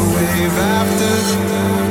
wave after.